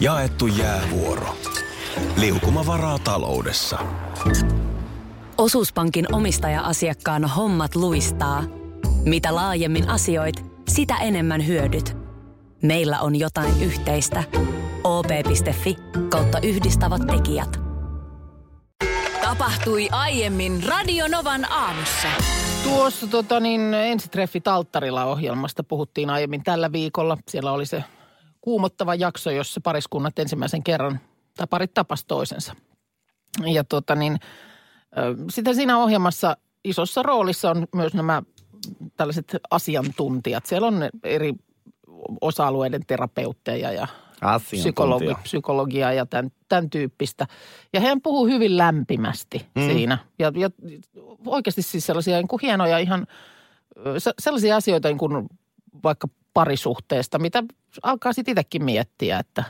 Jaettu jäävuoro. Liukuma varaa taloudessa. Osuuspankin omistaja-asiakkaan hommat luistaa. Mitä laajemmin asioit, sitä enemmän hyödyt. Meillä on jotain yhteistä. op.fi kautta yhdistävät tekijät. Tapahtui aiemmin Radionovan aamussa. Tuossa tota, niin, ensitreffi Talttarilla ohjelmasta puhuttiin aiemmin tällä viikolla. Siellä oli se kuumottava jakso, jossa pariskunnat ensimmäisen kerran, tai parit tapas toisensa. Ja tota niin, sitten siinä ohjelmassa isossa roolissa on myös nämä tällaiset asiantuntijat. Siellä on eri osa-alueiden terapeutteja ja psykologi, psykologiaa ja tämän, tämän tyyppistä. Ja hän puhuu hyvin lämpimästi mm. siinä. Ja, ja oikeasti siis sellaisia niin kuin hienoja ihan, sellaisia asioita niin kuin vaikka parisuhteesta, mitä alkaa sitten itsekin miettiä, että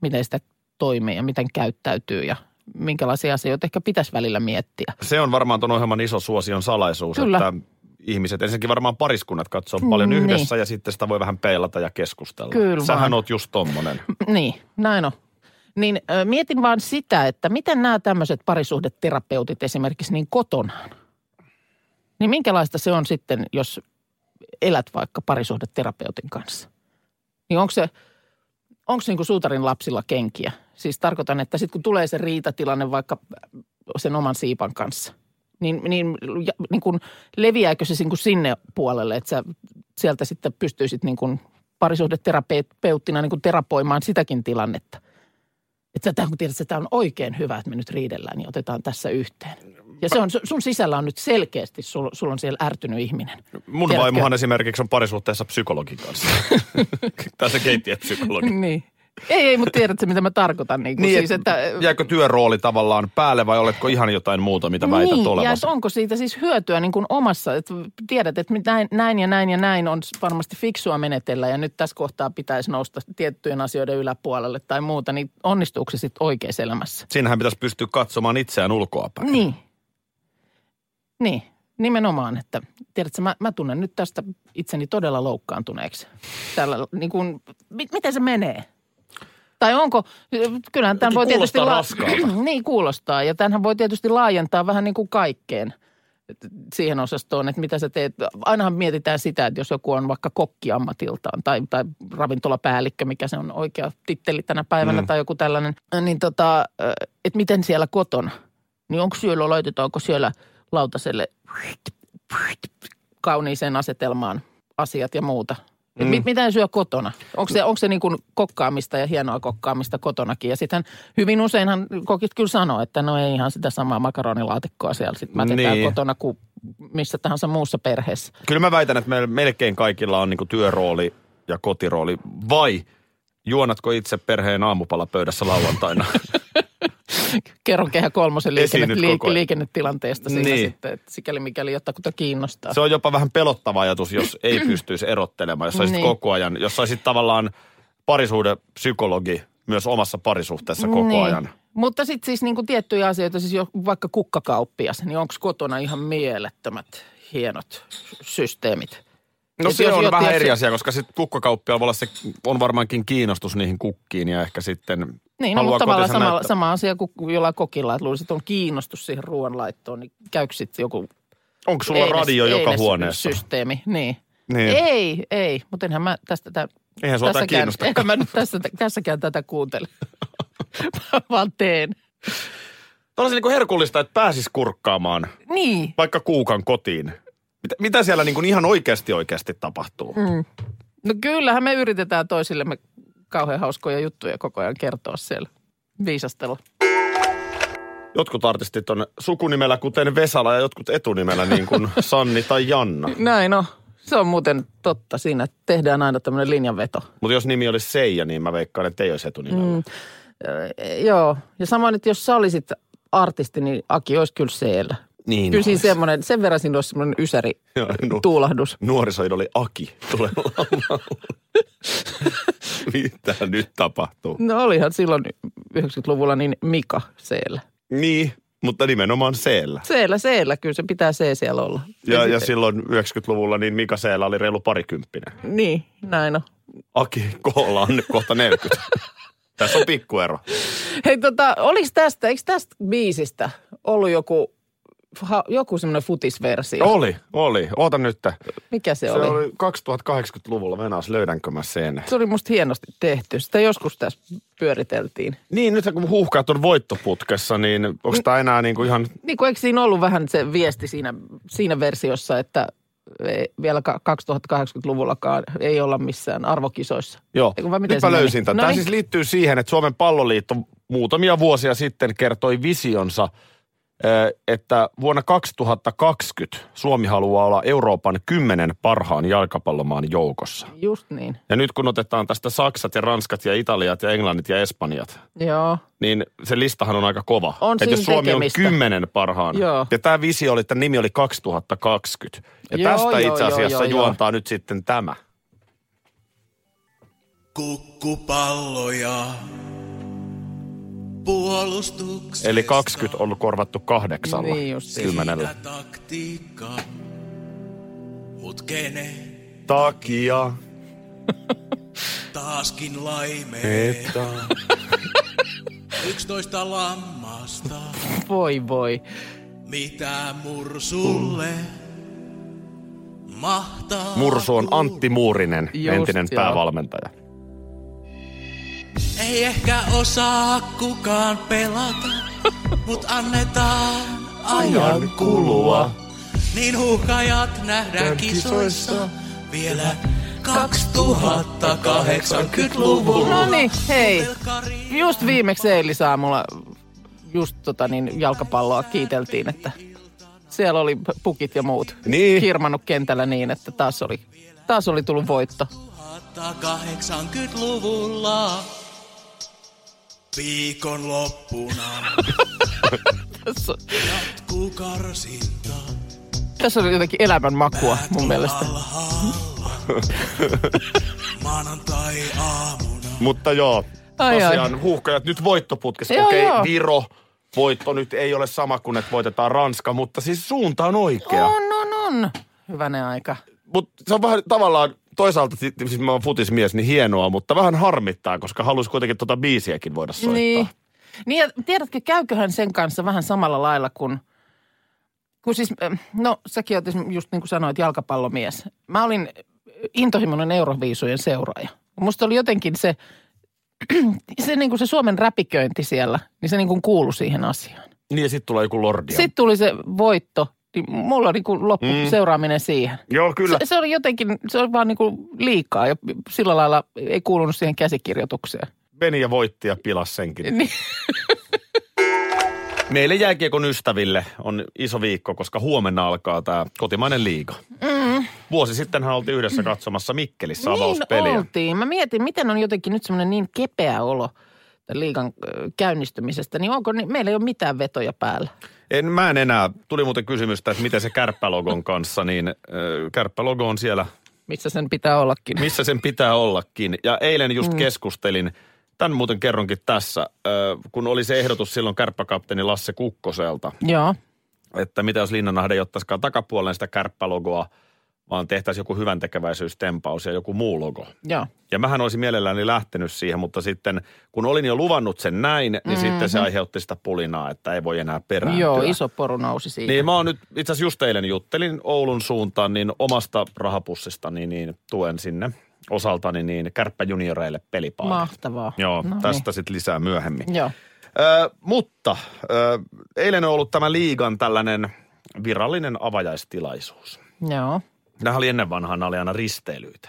miten sitä toimii ja miten käyttäytyy ja minkälaisia asioita ehkä pitäisi välillä miettiä. Se on varmaan tuon ohjelman iso suosion salaisuus, Kyllä. että ihmiset, ensinnäkin varmaan pariskunnat katsoo paljon mm, yhdessä niin. ja sitten sitä voi vähän peilata ja keskustella. Kyllä Sähän vaan. oot just tommonen. Niin, näin on. Niin äh, mietin vaan sitä, että miten nämä tämmöiset parisuhdeterapeutit esimerkiksi niin kotonaan, niin minkälaista se on sitten, jos elät vaikka parisuhdeterapeutin kanssa? Niin onko se, onko niin suutarin lapsilla kenkiä? Siis tarkoitan, että sitten kun tulee se riitatilanne vaikka sen oman siipan kanssa – niin, niin, niin kuin leviääkö se niin kuin sinne puolelle, että sä sieltä sitten pystyisit niin kuin parisuhdeterapeuttina niin kuin terapoimaan sitäkin tilannetta? Että sä kun tiedät, että tämä on oikein hyvä, että me nyt riidellään, niin otetaan tässä yhteen. Ja se on, sun sisällä on nyt selkeästi, sulla sul on siellä ärtynyt ihminen. Mun Tiedätkö? vaimohan esimerkiksi on parisuhteessa psykologin kanssa. se keittiöpsykologi. niin. Ei, ei, mutta tiedätkö, mitä mä tarkoitan. Niin, niin siis, että, jääkö työrooli tavallaan päälle vai oletko ihan jotain muuta, mitä väität niin, olevasi? ja onko siitä siis hyötyä niin kuin omassa, että tiedät, että näin, näin ja näin ja näin on varmasti fiksua menetellä ja nyt tässä kohtaa pitäisi nousta tiettyjen asioiden yläpuolelle tai muuta, niin onnistuuko se sitten oikeassa elämässä? Siinähän pitäisi pystyä katsomaan itseään ulkoapäin. Niin. Niin, nimenomaan, että tiedätkö, mä, mä tunnen nyt tästä itseni todella loukkaantuneeksi. Tällä, niin kuin, miten se menee? Tai onko, kyllähän tämän voi tietysti... La- niin, kuulostaa. Ja tämähän voi tietysti laajentaa vähän niin kuin kaikkeen siihen osastoon, että mitä sä teet. Ainahan mietitään sitä, että jos joku on vaikka kokki ammatiltaan tai, tai ravintolapäällikkö, mikä se on oikea titteli tänä päivänä mm. tai joku tällainen, niin tota, että miten siellä kotona, niin onko siellä, laitetaanko siellä lautaselle kauniiseen asetelmaan asiat ja muuta – Mm. Mit, mitä syö kotona? Onko se, onko se niin kuin kokkaamista ja hienoa kokkaamista kotonakin? Ja sitten hyvin useinhan kokit kyllä sanoo, että no ei ihan sitä samaa makaronilaatikkoa siellä sitten mätetään niin. kotona kuin missä tahansa muussa perheessä. Kyllä mä väitän, että meillä melkein kaikilla on niin kuin työrooli ja kotirooli. Vai juonatko itse perheen aamupalapöydässä lauantaina? Kerron kehä kolmosen liikenne, liik- liikennetilanteesta siinä niin. sitten, että sikäli mikäli jotakuta kiinnostaa. Se on jopa vähän pelottava ajatus, jos ei pystyisi erottelemaan, jos saisit niin. koko ajan, jos saisit tavallaan parisuuden psykologi myös omassa parisuhteessa koko niin. ajan. Mutta sitten siis niin kuin tiettyjä asioita, siis jo vaikka kukkakauppias, niin onko kotona ihan mielettömät hienot systeemit? No se on vähän eri asia, koska sitten kukkakauppialla voi olla se, on varmaankin kiinnostus niihin kukkiin ja ehkä sitten Niin, no, mutta tavallaan sama, sama asia kuin jollain kokilla, että luulisit, että on kiinnostus siihen ruoanlaittoon, niin käykö sitten joku Onko sulla eines, radio joka eines huoneessa? systeemi, niin. niin. Ei, ei, mutta enhän mä tästä tä, Eihän sua tässäkään, kiinnosta. Enhän mä nyt tässä, tässäkään tätä kuuntele, vaan teen. Tämä olisi niin herkullista, että pääsis kurkkaamaan niin. vaikka kuukan kotiin. Mitä, mitä siellä niin kuin ihan oikeasti oikeasti tapahtuu? Mm. No kyllähän me yritetään toisillemme kauhean hauskoja juttuja koko ajan kertoa siellä. Viisastella. Jotkut artistit on sukunimellä kuten Vesala ja jotkut etunimellä niin kuin Sanni tai Janna. Näin on. Se on muuten totta siinä, että tehdään aina tämmöinen linjanveto. Mutta jos nimi olisi Seija, niin mä veikkaan, että ei olisi etunimellä. Mm. joo, ja samoin, että jos sä olisit artisti, niin Aki olisi kyllä Seellä. Niin Kyllä siinä semmoinen, sen verran siinä olisi semmoinen ysäri Joo, nu, tuulahdus. oli Aki tulee Mitä nyt tapahtuu? No olihan silloin 90-luvulla niin Mika siellä. Niin, mutta nimenomaan Seellä. Seellä, Seellä, kyllä se pitää C siellä olla. Ja, ja, ja silloin 90-luvulla niin Mika Seellä oli reilu parikymppinen. Niin, näin on. Aki Koola on kohta 40. Tässä on pikkuero. Hei tota, olis tästä, eikö tästä biisistä ollut joku, joku semmoinen futisversio? Oli, oli. Oota nyt. Mikä se, Se oli? oli 2080-luvulla. Venäas, löydänkö mä sen? Se oli musta hienosti tehty. Sitä joskus tässä pyöriteltiin. Niin, nyt kun huuhkaat on voittoputkessa, niin onko tämä enää niin kuin ihan... Niin kuin eikö siinä ollut vähän se viesti siinä, siinä versiossa, että ei- vielä ka- 2080-luvullakaan ei olla missään arvokisoissa. Joo, Eiku, nyt se mä löysin tämän. No Tämä niin. siis liittyy siihen, että Suomen palloliitto muutamia vuosia sitten kertoi visionsa, että vuonna 2020 Suomi haluaa olla Euroopan kymmenen parhaan jalkapallomaan joukossa. Just niin. Ja nyt kun otetaan tästä Saksat ja Ranskat ja Italiat ja Englannit ja Espanjat, Joo. niin se listahan on aika kova. On että siinä jos Suomi tekemistä. on kymmenen parhaan. Joo. Ja tämä visio oli, että nimi oli 2020. Ja Joo, tästä joo, itse joo, asiassa joo, juontaa nyt sitten tämä. Kukkupalloja puolustuksessa. Eli 20 on korvattu kahdeksalla. Niin justiin. Kymmenellä. Taktiikka, mut kenen Takia. taaskin laimeeta. Että. 11 lammasta, Voi voi. mitä mursulle mahtaa Mursu on Antti Muurinen, Just, entinen joo. päävalmentaja. Ei ehkä osaa kukaan pelata, mut annetaan ajan kulua. Niin huuhkajat nähdään kisoissa vielä 2080-luvulla. No niin, hei. Just viimeksi eilisaamulla just tota niin, jalkapalloa kiiteltiin, että siellä oli pukit ja muut Niin. kirmannut kentällä niin, että taas oli, taas oli tullut voitto. 80-luvulla viikon loppuna Tässä, jatkuu karsinta. tässä oli jotenkin elämän makua mun mielestä. Maanantai aamuna. Mutta joo, Ai, ai. tosiaan huuhkajat nyt voittoputkessa. Okei, joo. Viro voitto nyt ei ole sama kuin, että voitetaan Ranska, mutta siis suunta on oikea. On, on, on. Hyvänen aika. Mutta se on vähän tavallaan, toisaalta si- siis mä oon futismies, niin hienoa, mutta vähän harmittaa, koska haluaisi kuitenkin tuota biisiäkin voida soittaa. Niin. Niin ja tiedätkö, käyköhän sen kanssa vähän samalla lailla kuin, kun siis, äh, no säkin oot just niin kuin sanoit, jalkapallomies. Mä olin intohimoinen Euroviisujen seuraaja. Musta oli jotenkin se, se, niin kuin se Suomen räpiköinti siellä, niin se niin kuin kuului siihen asiaan. Niin ja sitten tulee joku lordia. Sitten tuli se voitto, niin mulla niin kuin loppu Mm. seuraaminen siihen. Joo, kyllä. Se, se oli jotenkin, se oli vaan niin kuin liikaa ja sillä lailla ei kuulunut siihen käsikirjoitukseen. Meni ja voitti ja pilas senkin. Niin. Meille jääkiekon ystäville on iso viikko, koska huomenna alkaa tämä kotimainen liiga. Mm. Vuosi sittenhän oltiin yhdessä katsomassa Mikkelissä avauspeliä. Niin oltiin. Mä mietin, miten on jotenkin nyt semmoinen niin kepeä olo liigan käynnistymisestä, niin onko ni- meillä ei ole mitään vetoja päällä? En, mä en enää, tuli muuten kysymystä, että miten se kärppälogon kanssa, niin äh, kärppälogo on siellä, Missä sen pitää ollakin? missä sen pitää ollakin. Ja eilen just mm. keskustelin, tämän muuten kerronkin tässä, äh, kun oli se ehdotus silloin kärppäkapteeni Lasse Kukkoselta, Joo. että mitä jos Linnanahde ei ottaisikaan takapuolelle sitä kärppälogoa, vaan tehtäisiin joku hyvän tekeväisyystempaus ja joku muu logo. Joo. Ja mähän olisin mielelläni lähtenyt siihen, mutta sitten kun olin jo luvannut sen näin, niin mm-hmm. sitten se aiheutti sitä pulinaa, että ei voi enää perääntyä. Joo, iso poru nousi siitä. Niin mä oon nyt, itse asiassa just eilen juttelin Oulun suuntaan, niin omasta rahapussistani niin tuen sinne osaltani niin kärppäjunioreille pelipaikat. Mahtavaa. Joo, No tästä sitten lisää myöhemmin. Joo. Ö, mutta ö, eilen on ollut tämä liigan tällainen virallinen avajaistilaisuus. Joo. Nämä oli ennen vanhaan, nämä oli aina risteilyitä.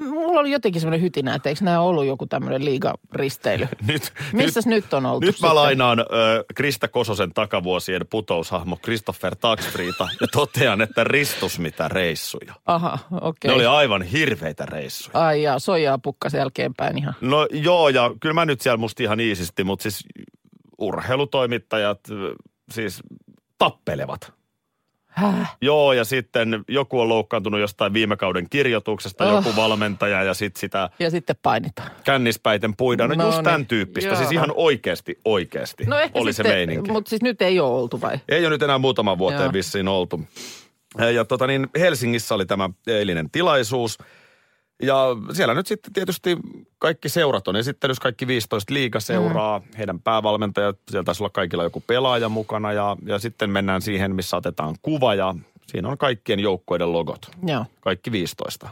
Mulla oli jotenkin semmoinen hytinä, että eikö nämä ollut joku tämmöinen liiga-risteily? Nyt, Missäs nyt, on oltu Nyt mä lainaan ö, Krista Kososen takavuosien putoushahmo Christopher Taxfriita ja totean, että ristus mitä reissuja. Aha, okei. Ne oli aivan hirveitä reissuja. Ai jaa, soijaa pukkas jälkeenpäin ihan. No joo, ja kyllä mä nyt siellä musta ihan iisisti, mutta siis urheilutoimittajat siis tappelevat. Häh? Joo, ja sitten joku on loukkaantunut jostain viime kauden kirjoituksesta, Oh. joku valmentaja, ja sitten sitä Ja sitten painitaan. kännispäiten puidaan. No, No just niin, tämän tyyppistä. joo. Siis ihan oikeasti, oikeasti No ehkä oli sitten, se meininki. mutta siis nyt ei ole oltu vai? Ei ole nyt enää muutaman vuoteen. Joo. vissiin oltu. Ja tota niin, Helsingissä oli tämä eilinen tilaisuus. Ja siellä nyt sitten tietysti kaikki seurat on esittelyssä, kaikki 15 liigaseuraa, mm. heidän päävalmentajat, siellä taisi olla kaikilla joku pelaaja mukana ja, ja sitten mennään siihen, missä otetaan kuva ja siinä on kaikkien joukkueiden logot. Joo. Kaikki 15.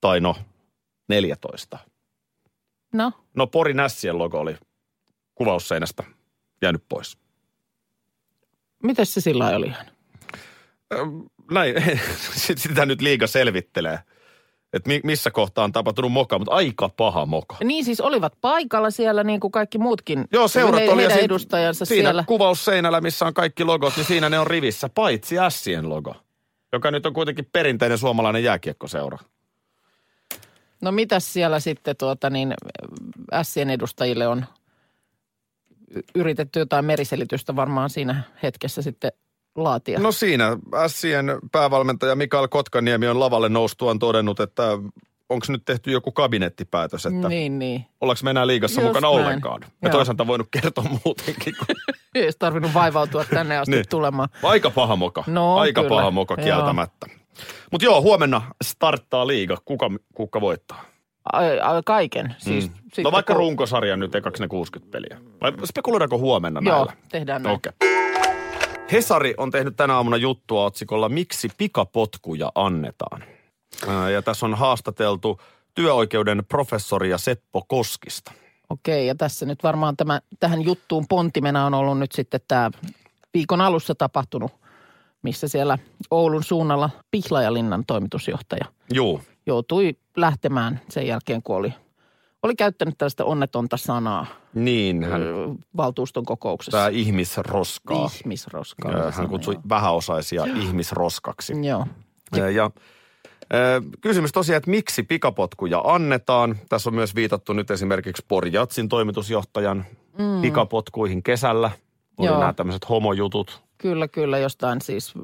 Tai no, 14. No, No Porin Ässien logo oli kuvausseinästä jäänyt pois. miten se sillä oli ihan? Näin, sitä nyt liiga selvittelee. Että mi- missä kohtaa on tapahtunut moka, mutta aika paha moka. Niin siis olivat paikalla siellä niin kuin kaikki muutkin Joo, seurat he, oli heidän edustajansa siinä siellä. kuvausseinällä, missä on kaikki logot, niin siinä ne on rivissä, paitsi Ässien logo, joka nyt on kuitenkin perinteinen suomalainen jääkiekkoseura. No mitäs siellä sitten tuota niin Ässien edustajille on yritetty jotain meriselitystä varmaan siinä hetkessä sitten laatia? No siinä Ässien päävalmentaja Mikael Kotkaniemi on lavalle noustuaan todennut, että onko nyt tehty joku kabinettipäätös, että niin, niin. ollaanko me enää liigassa Just mukana näin. ollenkaan. Ja toisaalta voinut kertoa muutenkin. Kun... Ei olisi tarvinnut vaivautua tänne asti Niin. tulemaan. Aika paha moka. No, Aika kyllä. paha moka kieltämättä. Mutta joo, huomenna starttaa liiga. Kuka, kuka voittaa? Ai, ai, kaiken. Siis, Mm. no vaikka kun- runkosarjan nyt ekaksi ne 60 peliä. Vai spekuloidaanko huomenna Joo, näillä? tehdään näin. Okei. Hesari on tehnyt tänä aamuna juttua otsikolla Miksi pikapotkuja annetaan? Ja tässä on haastateltu työoikeuden professoria Seppo Koskista. Okei, ja tässä nyt varmaan tämä, tähän juttuun pontimena on ollut nyt sitten tämä viikon alussa tapahtunut, missä siellä Oulun suunnalla Pihlajalinnan toimitusjohtaja Juu, joutui lähtemään sen jälkeen, kun oli, oli käyttänyt tällaista onnetonta sanaa niin hän, valtuuston kokouksessa. tämä ihmisroskaa. Ihmisroskaa. Hän sanoi, kutsui joo. vähäosaisia ihmisroskaksi. Joo. Ja, ja kysymys tosiaan, että miksi pikapotkuja annetaan. Tässä on myös viitattu nyt esimerkiksi Porjatsin toimitusjohtajan mm. pikapotkuihin kesällä. Oli Joo. nämä tämmöiset homojutut. Kyllä, kyllä, jostain siis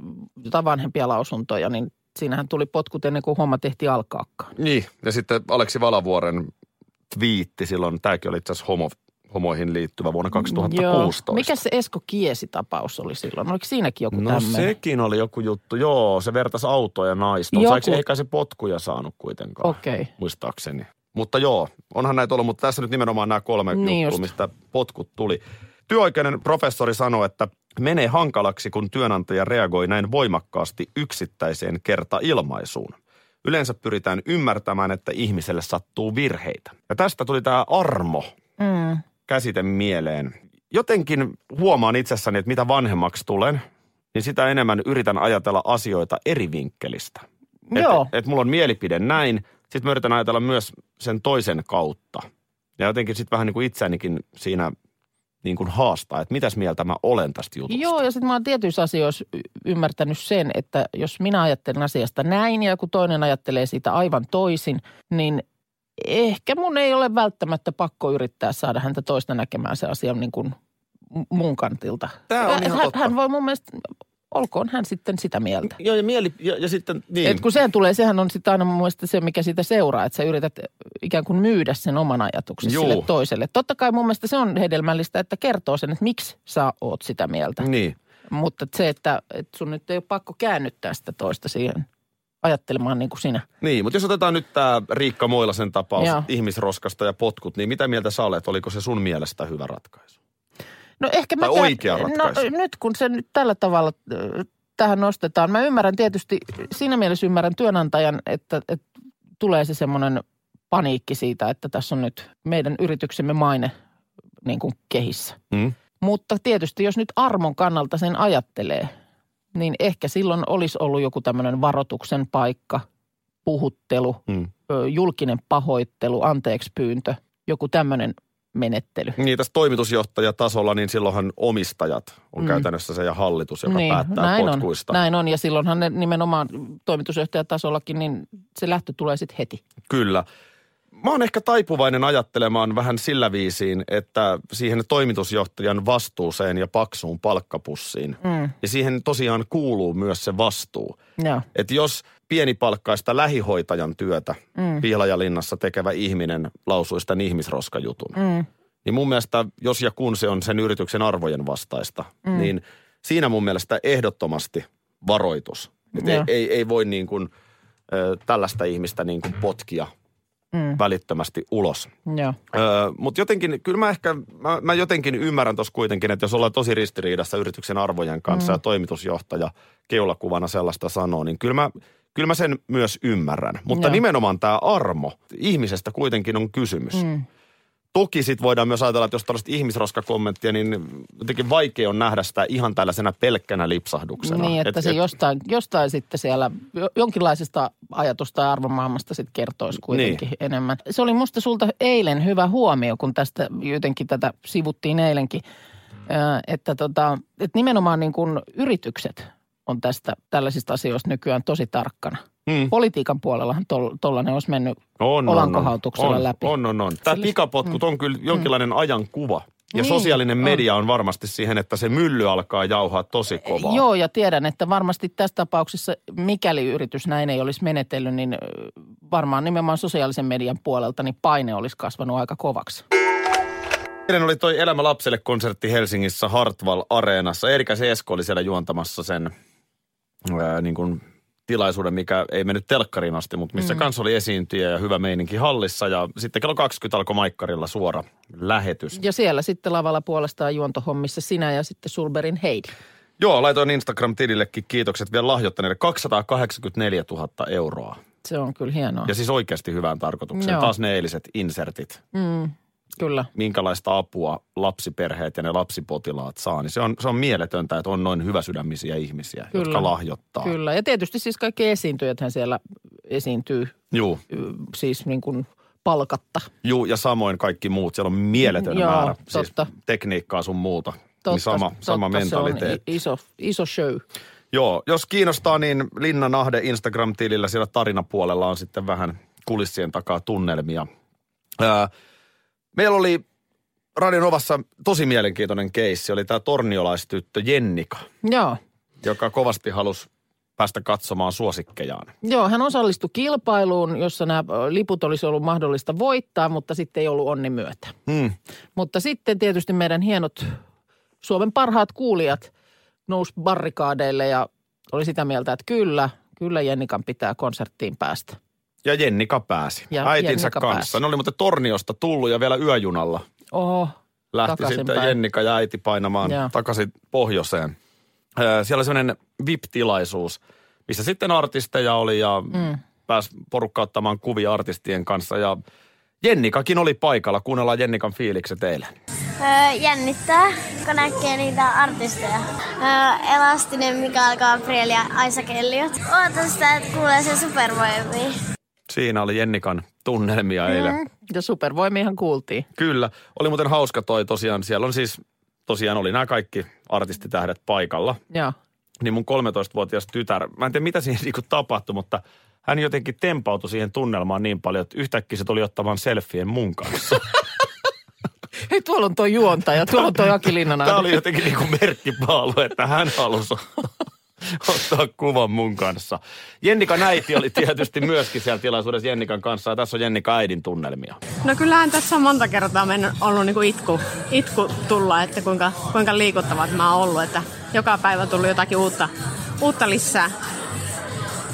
jotain vanhempia lausuntoja, niin siinähän tuli potkut ennen kuin homma tehtiin alkaakaan. Niin, ja sitten Aleksi Valavuoren twiitti silloin, tämäkin oli itse asiassa homo, homoihin liittyvä vuonna 2016. Joo. Mikä se Esko Kiesi-tapaus oli silloin? Oliko siinäkin joku No tämmöinen? sekin oli joku juttu, joo, se vertasi autoa ja naista. Joku-. Saiko se eikä se potkuja saanut kuitenkaan, Okei. muistaakseni. Mutta joo, onhan näitä ollut, mutta tässä nyt nimenomaan nämä kolme Niin juttua, mistä potkut tuli. Työoikeuden professori sanoi, että menee hankalaksi, kun työnantaja reagoi näin voimakkaasti yksittäiseen kertailmaisuun. Yleensä pyritään ymmärtämään, että ihmiselle sattuu virheitä. Ja tästä tuli tämä armo Mm. käsite mieleen. Jotenkin huomaan itsessäni, että mitä vanhemmaksi tulen, niin sitä enemmän yritän ajatella asioita eri vinkkelistä. Joo. Et, et mulla on mielipide näin, sitten mä yritän ajatella myös sen toisen kautta. Ja jotenkin sitten vähän niin kuin itseänikin siinä niin kuin haastaa, että mitäs mieltä mä olen tästä jutusta. Joo, ja sitten mä oon tietyissä asioissa ymmärtänyt sen, että jos minä ajattelen asiasta näin ja joku toinen ajattelee siitä aivan toisin, niin ehkä mun ei ole välttämättä pakko yrittää saada häntä toista näkemään se asia niin kuin mun kantilta. Tää on hän, ihan totta. hän voi mun mielestä, olkoon hän sitten sitä mieltä. Joo, ja, mieli, ja, ja sitten niin. Et kun sehän tulee, sehän on sitten aina mun mielestä se, mikä siitä seuraa, että sä yrität ikään kuin myydä sen oman ajatuksen Juu. sille toiselle. Totta kai mun mielestä se on hedelmällistä, että kertoo sen, että miksi sä oot sitä mieltä. Niin. Mutta se, että, että sun nyt ei ole pakko käännyttää sitä toista siihen ajattelemaan niin kuin sinä. Niin, mutta jos otetaan nyt tämä Riikka Moilasen tapaus Joo. ihmisroskasta ja potkut, niin mitä mieltä sä olet? Oliko se sun mielestä hyvä ratkaisu? No ehkä Tai mä oikea ratkaisu. No nyt kun se nyt tällä tavalla ö, tähän nostetaan, mä ymmärrän tietysti, siinä mielessä ymmärrän työnantajan, että, että tulee se semmoinen paniikki siitä, että tässä on nyt meidän yrityksemme maine niin kuin kehissä. Mm. Mutta tietysti jos nyt armon kannalta sen ajattelee, niin ehkä silloin olisi ollut joku tämmöinen varoituksen paikka, puhuttelu, Mm. julkinen pahoittelu, anteeksi pyyntö, joku tämmöinen menettely. Niin, tässä toimitusjohtajatasolla, niin silloinhan omistajat on Mm. käytännössä se ja hallitus, joka niin, päättää näin potkuista. On, näin on, ja silloinhan ne nimenomaan toimitusjohtajatasollakin, niin se lähtö tulee sitten heti. Kyllä. Mä oon ehkä taipuvainen ajattelemaan vähän sillä viisiin, että siihen toimitusjohtajan vastuuseen ja paksuun palkkapussiin, Mm. ja siihen tosiaan kuuluu myös se vastuu. Että jos pienipalkkaista lähihoitajan työtä Mm. Pihlajalinnassa tekevä ihminen lausuisi tämän ihmisroskajutun, Mm. niin mun mielestä, jos ja kun se on sen yrityksen arvojen vastaista, mm. niin siinä mun mielestä ehdottomasti varoitus. Että ei, ei, ei voi niin kuin tällaista ihmistä niin kuin potkia Mm. välittömästi ulos. Joo. Öö, Mutta jotenkin, kyllä mä ehkä, mä, mä jotenkin ymmärrän tuossa kuitenkin, että jos ollaan tosi ristiriidassa yrityksen arvojen kanssa mm. ja toimitusjohtaja keulakuvana sellaista sanoo, niin kyllä mä, kyllä mä sen myös ymmärrän. Mutta Joo. nimenomaan tämä armo, ihmisestä kuitenkin on kysymys. Mm. Toki sitten voidaan myös ajatella, että jos tällaista ihmisroskakommenttia, niin jotenkin vaikea on nähdä sitä ihan tällaisena pelkkänä lipsahduksena. Niin, että Et- se et- jostain, jostain sitten siellä jo- jonkinlaisesta ajatusta ja arvomaailmasta sitten kertoisi kuitenkin niin. enemmän. Se oli musta sulta eilen hyvä huomio, kun tästä jotenkin tätä sivuttiin eilenkin, että, tota, että nimenomaan niin kuin yritykset on tästä tällaisista asioista nykyään tosi tarkkana. Mm. Politiikan puolellahan tollainen olisi mennyt On, olankohautuksella on, läpi. On, on, on. Tämä Sillä- pikapotkut on kyllä jonkinlainen ajankuva. Ja Niin, sosiaalinen on. media on varmasti siihen, että se mylly alkaa jauhaa tosi kovaa. Joo, ja tiedän, että varmasti tässä tapauksessa, mikäli yritys näin ei olisi menetellyt, niin varmaan nimenomaan sosiaalisen median puolelta niin paine olisi kasvanut aika kovaksi. Eilen oli toi Elämä lapselle konsertti Helsingissä Hartwall Areenassa. Erika Seesko oli siellä juontamassa sen ää, niin kuin tilaisuuden, mikä ei mennyt telkkariin asti, mutta missä mm. kanssa oli esiintyjä ja hyvä meininki hallissa. Ja sitten kello 20 alkoi Maikkarilla suora lähetys. Ja siellä sitten lavalla puolestaan juontohommissa sinä ja sitten Sulberin Heidi. Joo, laitoin Instagram-tilillekin kiitokset vielä lahjoittaneille. 284 000 euroa. Se on kyllä hienoa. Ja siis oikeasti hyvään tarkoitukseen. Joo. Taas ne eiliset insertit. Mm, kyllä. Minkälaista apua lapsiperheet ja ne lapsipotilaat saa. Niin se on, se on mieletöntä, että on noin hyväsydämisiä ihmisiä, Kyllä. jotka lahjoittaa. Kyllä. Ja tietysti siis kaikki esiintyjäthän siellä esiintyy Juu, siis niin kuin palkatta. juu, ja samoin kaikki muut. Siellä on mieletön Joo, määrä. Siis totta. tekniikkaa sun muuta. Totta, niin sama, sama totta, se on mentaliteetti. iso, iso show. Joo, jos kiinnostaa, niin Linna Nahde Instagram-tilillä siellä tarinapuolella on sitten vähän kulissien takaa tunnelmia. Ää, meillä oli Radion Ovassa tosi mielenkiintoinen keissi. Oli tämä torniolaistyttö Jennika, Joo. joka kovasti halusi päästä katsomaan suosikkejaan. Joo, hän osallistui kilpailuun, jossa nämä liput olisi ollut mahdollista voittaa, mutta sitten ei ollut onni myötä. Hmm. Mutta sitten tietysti meidän hienot Suomen parhaat kuulijat nousi barrikaadeille ja oli sitä mieltä, että kyllä, kyllä Jennikan pitää konserttiin päästä. Ja Jennika pääsi Ja äitinsä Jennika kanssa. pääsi. Ne oli muuten Torniosta tullut ja vielä yöjunalla Oho, lähti sitten päin. Jennika ja äiti painamaan Joo. takaisin pohjoiseen. Siellä oli sellainen VIP-tilaisuus, missä sitten artisteja oli ja mm. pääsi porukka ottamaan kuvia artistien kanssa. Ja Jennikakin oli paikalla. Kuunnellaan Jennikan fiilikset eilen. Öö, jännittää, kun näkee niitä artisteja. Öö, Elastinen, Mikael Gabriel ja Aisa Kelliot. Ootan sitä, että kuulee sen supervoimia. Siinä oli Jennikan tunnelmia eilen. Mm. ja supervoimiahan kuultiin. Kyllä. Oli muuten hauska toi tosiaan. Siellä on siis, tosiaan oli nämä kaikki artistitähdet paikalla. Joo. niin mun 13-vuotias tytär, mä en tiedä mitä siinä niinku tapahtui, mutta hän jotenkin tempautui siihen tunnelmaan niin paljon, että yhtäkkiä se tuli ottamaan selfien mun kanssa. Hei, tuolla on tuo juontaja, tuolla on tuo Aki. Tämä oli jotenkin niinku merkkipaalu, että hän halusi ottaa kuvan mun kanssa. Jennika Näiti oli tietysti myöskin siellä tilaisuudessa Jennikan kanssa ja tässä on Jennika äidin tunnelmia. No kyllähän tässä on monta kertaa mennyt, ollut niinku itku, itku tulla, että kuinka, kuinka liikuttavat mä oon ollut. Että joka päivä tullut jotakin uutta, uutta lisää,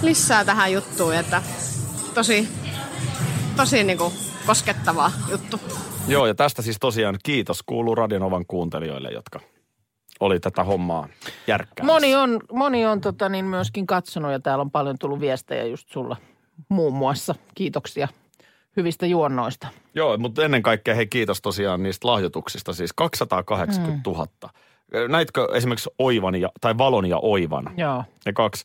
lisää tähän juttuun. Että tosi, tosi niinku koskettava juttu. Joo ja tästä siis tosiaan kiitos kuuluu Radionovan kuuntelijoille, jotka oli tätä hommaa järkkäämässä. Moni on, moni on tota, niin myöskin katsonut ja täällä on paljon tullut viestejä just sulla muun muassa. Kiitoksia hyvistä juonnoista. Joo, mutta ennen kaikkea hei kiitos tosiaan niistä lahjoituksista, siis 280 000. Näitkö esimerkiksi Oivan ja, tai Valon ja Oivan? Joo, Ne kaksi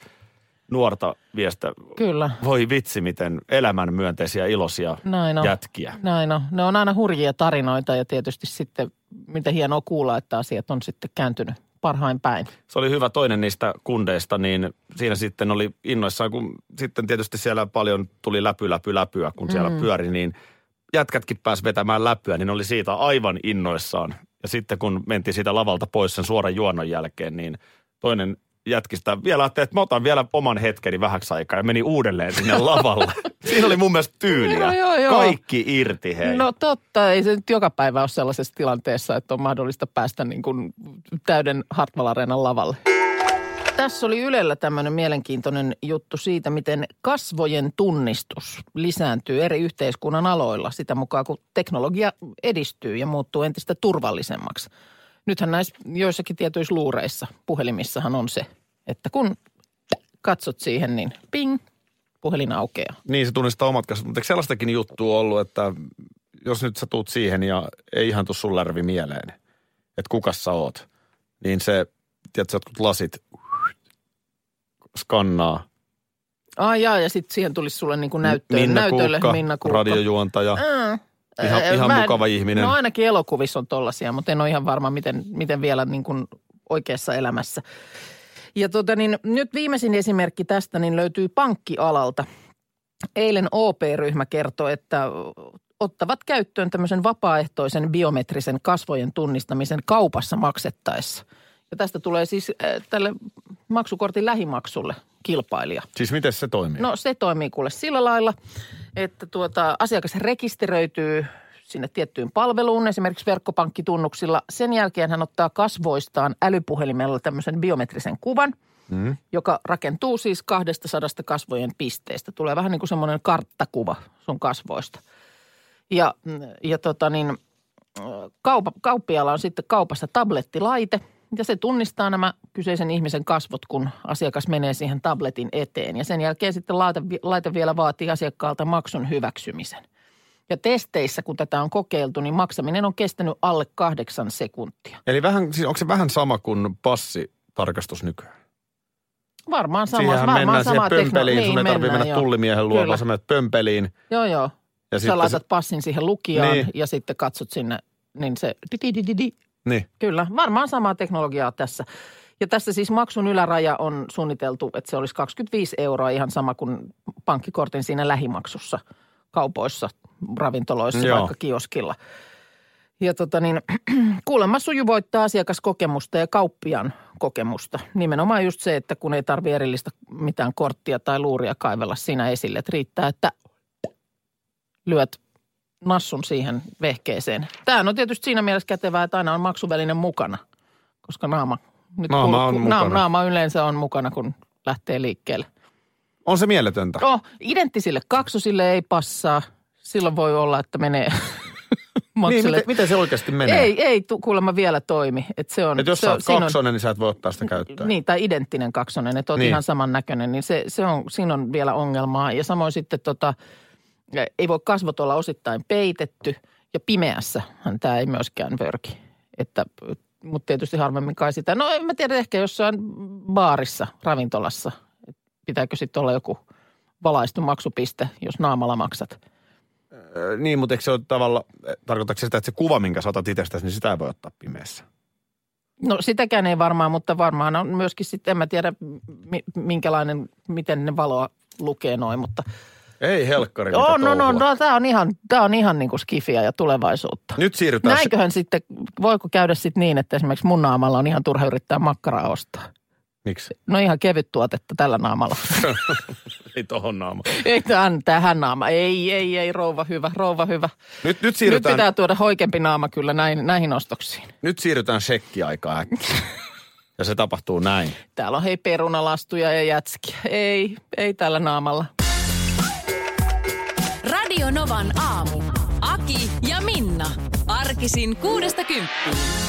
nuorta viestä. kyllä. Voi vitsi, miten elämän myönteisiä iloisia Näin on. jätkiä. Näin on. Ne on aina hurjia tarinoita ja tietysti sitten miten hienoa kuulla, että asiat on sitten kääntynyt parhain päin. Se oli hyvä toinen niistä kundeista, niin siinä sitten oli innoissaan, kun sitten tietysti siellä paljon tuli läpy, läpy, läpyä, kun siellä mm. pyöri, niin jätkätkin pääsi vetämään läpyä, niin oli siitä aivan innoissaan. Ja sitten kun mentiin siitä lavalta pois sen suoran juonnon jälkeen, niin toinen jätkistä vielä että mä otan vielä oman hetkeni vähäksi aikaa ja meni uudelleen sinne lavalle. Siinä oli mun mielestä tyyliä. Joo, joo, joo. Kaikki irti, hei. No totta, ei se nyt joka päivä ole sellaisessa tilanteessa, että on mahdollista päästä niin kuin täyden Hartwall Areenan lavalle. Tässä oli Ylellä tämmöinen mielenkiintoinen juttu siitä, miten kasvojen tunnistus lisääntyy eri yhteiskunnan aloilla sitä mukaan, kun teknologia edistyy ja muuttuu entistä turvallisemmaksi. Nythän näissä joissakin tietyissä luureissa, puhelimissahan on se, että kun katsot siihen, niin ping, puhelin aukeaa. Niin se tunnistaa omat kasvot, mutta eikö sellaistakin juttua ollut, että jos nyt sä tuut siihen ja ei ihan tuu sun lärvi mieleen, että kukas sä oot, niin se, tiedätkö, jotkut lasit skannaa. Ai jaa, ja sitten siihen tulisi sulle niin kuin näyttöön, Minna näytölle Kuukka, Minna Kuukka. radiojuontaja. Mm. Ihan- Ö, ihan en- mukava ihminen. No ainakin elokuvissa on tollasia, mutta en ole ihan varma, miten, miten vielä niin kuin oikeassa elämässä. Ja tota niin, nyt viimeisin esimerkki tästä niin löytyy pankkialalta. Eilen OP-ryhmä kertoi, että ottavat käyttöön tämmöisen vapaaehtoisen biometrisen kasvojen tunnistamisen kaupassa maksettaessa. Ja tästä tulee siis äh, tälle maksukortin lähimaksulle kilpailija. Siis miten se toimii? No se toimii kuule sillä lailla, että tuota, asiakas rekisteröityy sinne tiettyyn palveluun, esimerkiksi verkkopankkitunnuksilla. Sen jälkeen hän ottaa kasvoistaan älypuhelimella tämmöisen biometrisen kuvan, mm. joka rakentuu siis 200 kasvojen pisteestä. Tulee vähän niin kuin semmoinen karttakuva sun kasvoista. Ja, ja tota niin, kaupa, kauppiaalla on sitten kaupassa tablettilaite ja se tunnistaa nämä kyseisen ihmisen kasvot, kun asiakas menee siihen tabletin eteen. Ja sen jälkeen sitten laite, laite vielä vaatii asiakkaalta maksun hyväksymisen. Ja testeissä, kun tätä on kokeiltu, niin maksaminen on kestänyt alle kahdeksan sekuntia. Eli vähän, siis onko se vähän sama kuin passitarkastus nykyään? Varmaan sama, Siihenhän varmaan mennään sama siihen pömpeliin, tekno- sun ei tarvitse mennä joo. tullimiehen luo, vaan sä menet pömpeliin. Joo, joo. Ja Sä sitten laitat se, passin siihen lukijaan Niin. ja sitten katsot sinne, niin se di, di, di, di, niin. Kyllä, varmaan samaa teknologiaa tässä. Ja tässä siis maksun yläraja on suunniteltu, että se olisi 25 euroa ihan sama kuin pankkikortin siinä lähimaksussa kaupoissa, ravintoloissa, Joo. vaikka kioskilla. Ja tota niin, kuulemma sujuvoittaa asiakaskokemusta ja kauppian kokemusta. Nimenomaan just se, että kun ei tarvitse erillistä mitään korttia tai luuria kaivella siinä esille, että riittää, että lyöt nassun siihen vehkeeseen. Tämä on tietysti siinä mielessä kätevää, että aina on maksuväline mukana, koska naama, nyt Naama kun- on kun- mukana. Naama, naama yleensä on mukana, kun lähtee liikkeelle. On se mieletöntä. Oh, identtisille kaksosille ei passaa. Silloin voi olla, että menee niin, miten, miten se oikeasti menee? Ei, ei tu, kuulemma vielä toimi. Et se on, Et jos se sä on, oot kaksonen, niin sä et voi ottaa sitä käyttöön. Niin, tai identtinen kaksonen, että oot Niin. ihan samannäköinen, niin se, se on, siinä on vielä ongelmaa. Ja samoin sitten tota, ei voi kasvot olla osittain peitetty ja pimeässä tämä ei myöskään vörki. Että, mutta tietysti harvemmin kai sitä. No en mä tiedä, ehkä jossain baarissa, ravintolassa, pitääkö sitten olla joku valaistu maksupiste, jos naamalla maksat. Ö, Niin, mutta eikö se ole tavalla, tarkoittaako se sitä, että se kuva, minkä sä otat itsestäsi, niin sitä ei voi ottaa pimeässä? No sitäkään ei varmaan, mutta varmaan on myöskin sitten, en mä tiedä mi- minkälainen, miten ne valoa lukee noin, mutta Ei helkkari, Joo, no, no, touhua. no, tämä on ihan, tää on ihan niin kuin skifiä ja tulevaisuutta. Nyt siirrytään... Näinköhän sitten, voiko käydä sitten niin, että esimerkiksi mun naamalla on ihan turha yrittää makkaraa ostaa? Miksi? No ihan kevyt tuotetta tällä naamalla. Ei tohon naama. ei tähän, tähän naama. Ei, ei, ei, rouva hyvä, rouva hyvä. Nyt, nyt, Nyt siirrytään, pitää tuoda hoikempi naama kyllä näin, näihin ostoksiin. nyt siirrytään shekkiaikaan äkkiä. ja se tapahtuu näin. Täällä on hei perunalastuja ja jätskiä. Ei, ei tällä naamalla. Novan aamu. Aki ja Minna. Arkisin kuudesta kymppiin.